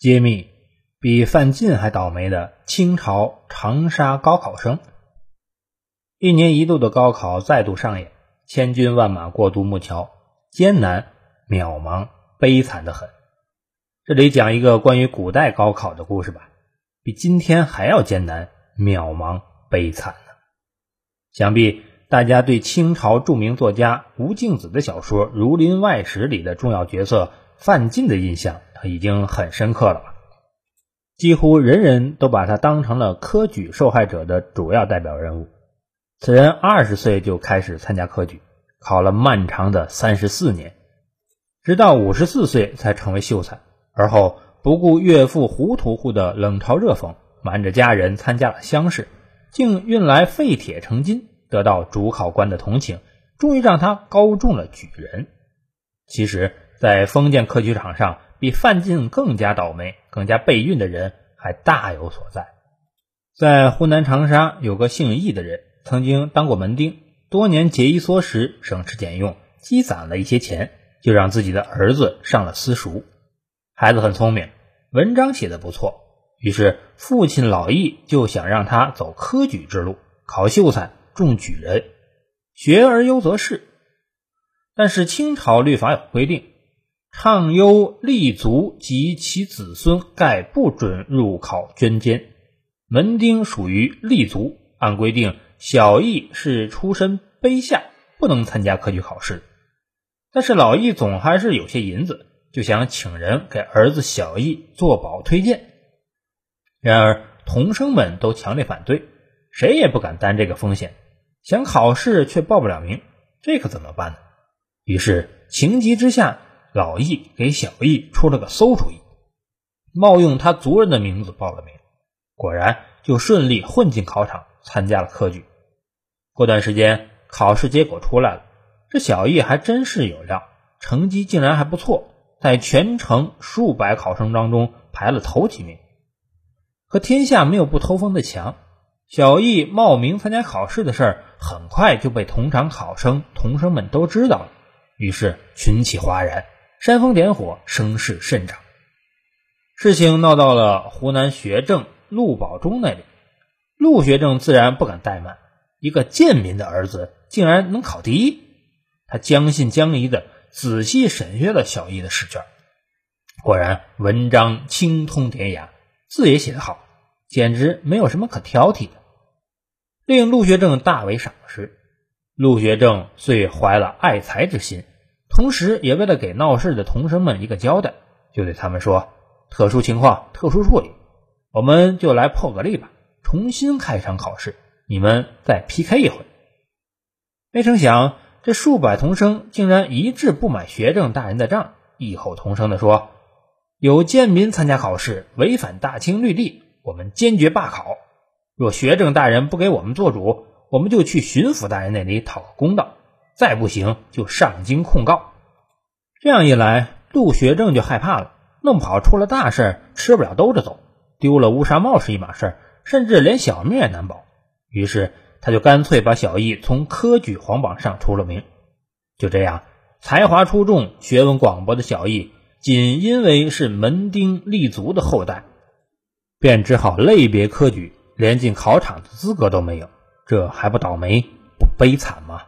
揭秘比范进还倒霉的清朝长沙高考生。一年一度的高考再度上演，千军万马过独木桥，艰难、渺茫、悲惨的很。这里讲一个关于古代高考的故事吧，比今天还要艰难、渺茫、悲惨呢。想必大家对清朝著名作家吴敬梓的小说《儒林外史》里的重要角色范进的印象，已经很深刻了？几乎人人都把他当成了科举受害者的主要代表人物。此人二十岁就开始参加科举，考了漫长的三十四年，直到五十四岁才成为秀才。而后不顾岳父胡屠户的冷嘲热讽，瞒着家人参加了乡试，竟运来废铁成金，得到主考官的同情，终于让他高中了举人。其实，在封建科举场上，比范进更加倒霉、更加背运的人还大有所在。在湖南长沙，有个姓易的人，曾经当过门丁，多年节衣缩食，省吃俭用，积攒了一些钱，就让自己的儿子上了私塾。孩子很聪明，文章写的不错，于是父亲老易就想让他走科举之路，考秀才，中举人。学而优则仕。但是清朝律法有规定，畅优立足及其子孙，概不准入考捐监。门丁属于立足，按规定，小易是出身卑下，不能参加科举考试。但是老易总还是有些银子。就想请人给儿子小易做保推荐，然而童生们都强烈反对，谁也不敢担这个风险。想考试却报不了名，这可怎么办呢？于是情急之下，老易给小易出了个馊主意，冒用他族人的名字报了名，果然就顺利混进考场，参加了科举。过段时间，考试结果出来了，这小易还真是有料，成绩竟然还不错。在全城数百考生当中排了头几名，可天下没有不偷风的墙。小易冒名参加考试的事儿，很快就被同场考生同生们都知道了，于是群起哗然，煽风点火，声势甚长。事情闹到了湖南学政陆宝忠那里，陆学政自然不敢怠慢，一个贱民的儿子竟然能考第一，他将信将疑的。仔细审阅了小易的试卷，果然文章清通典雅，字也写得好，简直没有什么可挑剔的，令陆学正大为赏识。陆学正遂怀了爱才之心，同时也为了给闹事的同生们一个交代，就对他们说：“特殊情况特殊处理，我们就来破个例吧，重新开场考试，你们再 PK 一回。”没成想。这数百童生竟然一致不买学政大人的账，异口同声地说：“有贱民参加考试，违反大清律例，我们坚决罢考。若学政大人不给我们做主，我们就去巡抚大人那里讨个公道。再不行，就上京控告。”这样一来，陆学政就害怕了，弄不好出了大事，吃不了兜着走，丢了乌纱帽是一码事，甚至连小命也难保。于是。他就干脆把小易从科举皇榜上除了名。就这样，才华出众、学问广博的小易，仅因为是门丁立族的后代，便只好类别科举，连进考场的资格都没有。这还不倒霉、不悲惨吗？